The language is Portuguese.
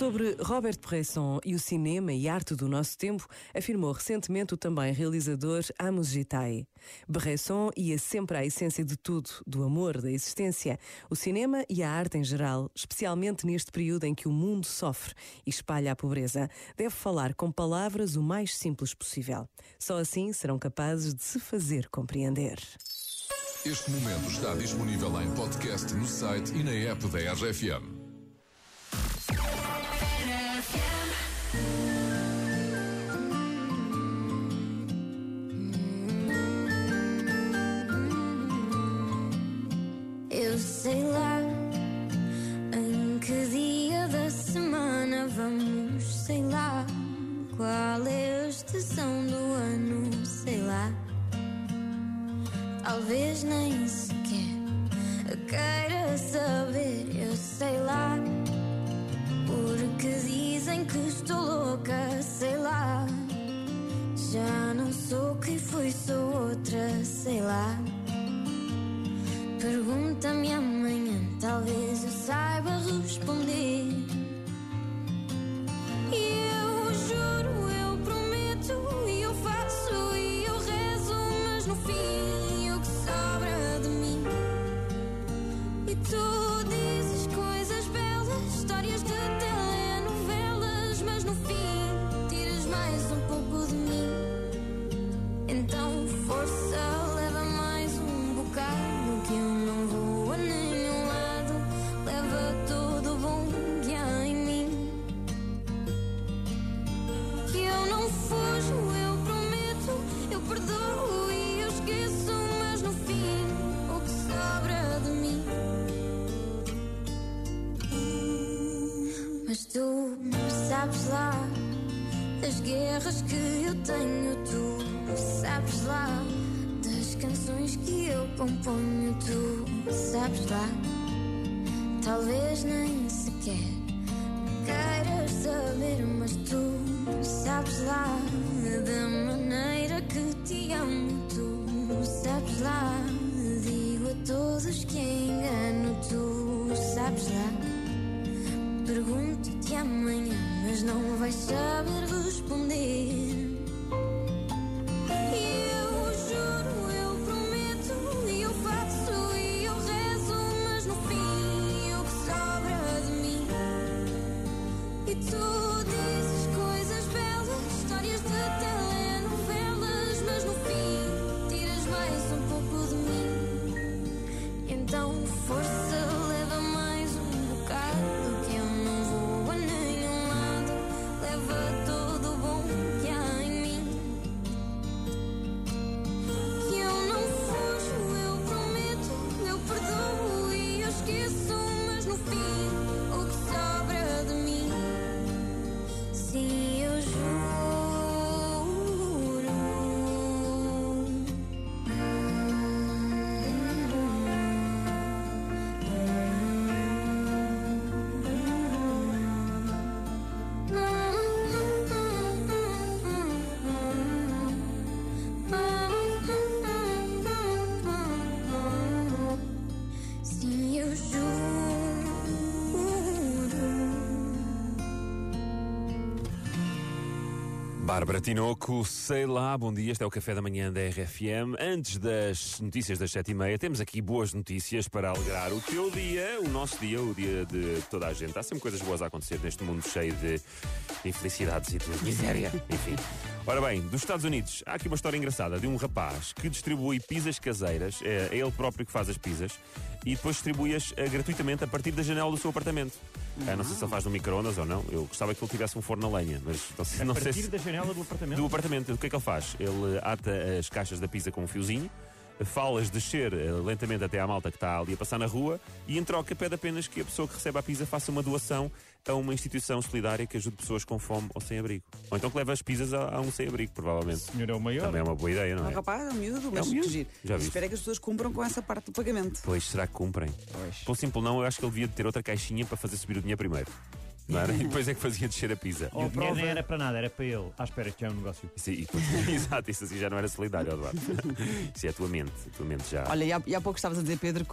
Sobre Robert Bresson e o cinema e arte do nosso tempo, afirmou recentemente o também realizador Amos Gitae. Bresson ia sempre à essência de tudo, do amor, da existência, o cinema e a arte em geral, especialmente neste período em que o mundo sofre e espalha a pobreza. Deve falar com palavras o mais simples possível. Só assim serão capazes de se fazer compreender. Este momento está disponível em podcast no site e na app da RFM. Talvez nem sequer queira saber, eu sei lá. Porque dizem que estou louca, sei lá. Já não sou quem fui, sou outra, sei lá. Pergunta-me amanhã, talvez eu saiba responder. Fujo, eu prometo, eu perdoo e eu esqueço, mas no fim o que sobra de mim. Mas tu sabes lá das guerras que eu tenho, tu sabes lá das canções que eu componho, tu sabes lá. Talvez nem sequer queiras saber, sabes lá da maneira que te amo, tu sabes lá. Digo a todos que engano, tu sabes lá. Pergunto-te amanhã, mas não vais saber responder. E Então, força, Bárbara Tinoco, sei lá, bom dia, este é o Café da Manhã da RFM. Antes das notícias das sete e meia, temos aqui boas notícias para alegrar o teu dia, o nosso dia, o dia de toda a gente. Há sempre coisas boas a acontecer neste mundo cheio de infelicidades e de miséria, enfim. Ora bem, dos Estados Unidos, há aqui uma história engraçada de um rapaz que distribui pizzas caseiras, é é ele próprio que faz as pizzas, e depois distribui-as eh, gratuitamente a partir da janela do seu apartamento. Ah, não sei se ele faz no micro-ondas ou não, eu gostava que ele tivesse um forno a lenha, mas não sei, A não sei partir se... da janela do apartamento? Do apartamento, o que é que ele faz? Ele ata as caixas da pizza com um fiozinho, fala-as descer eh, lentamente até à malta que está ali a passar na rua e em troca pede apenas que a pessoa que recebe a pizza faça uma doação a uma instituição solidária que ajude pessoas com fome ou sem abrigo. Ou então que leve as pizzas a, a um sem abrigo, provavelmente. O senhor é o maior. Também é uma boa ideia, não O é? rapaz é um miúdo, mas um miúdo, giro. já viste. Espero é que as pessoas cumpram com essa parte do pagamento. Pois, será que cumprem? Pois. Pelo simples não, eu acho que ele devia ter outra caixinha para fazer subir o dinheiro primeiro. Não era? E depois é que fazia descer a pizza. E o dinheiro nem era para nada, era para ele. Ah, espera, que é um negócio. Isso, e- exato, isso assim já não era solidário, Eduardo. Isso é a tua mente, a tua mente já. Olha, e há, e há pouco estavas a dizer, Pedro,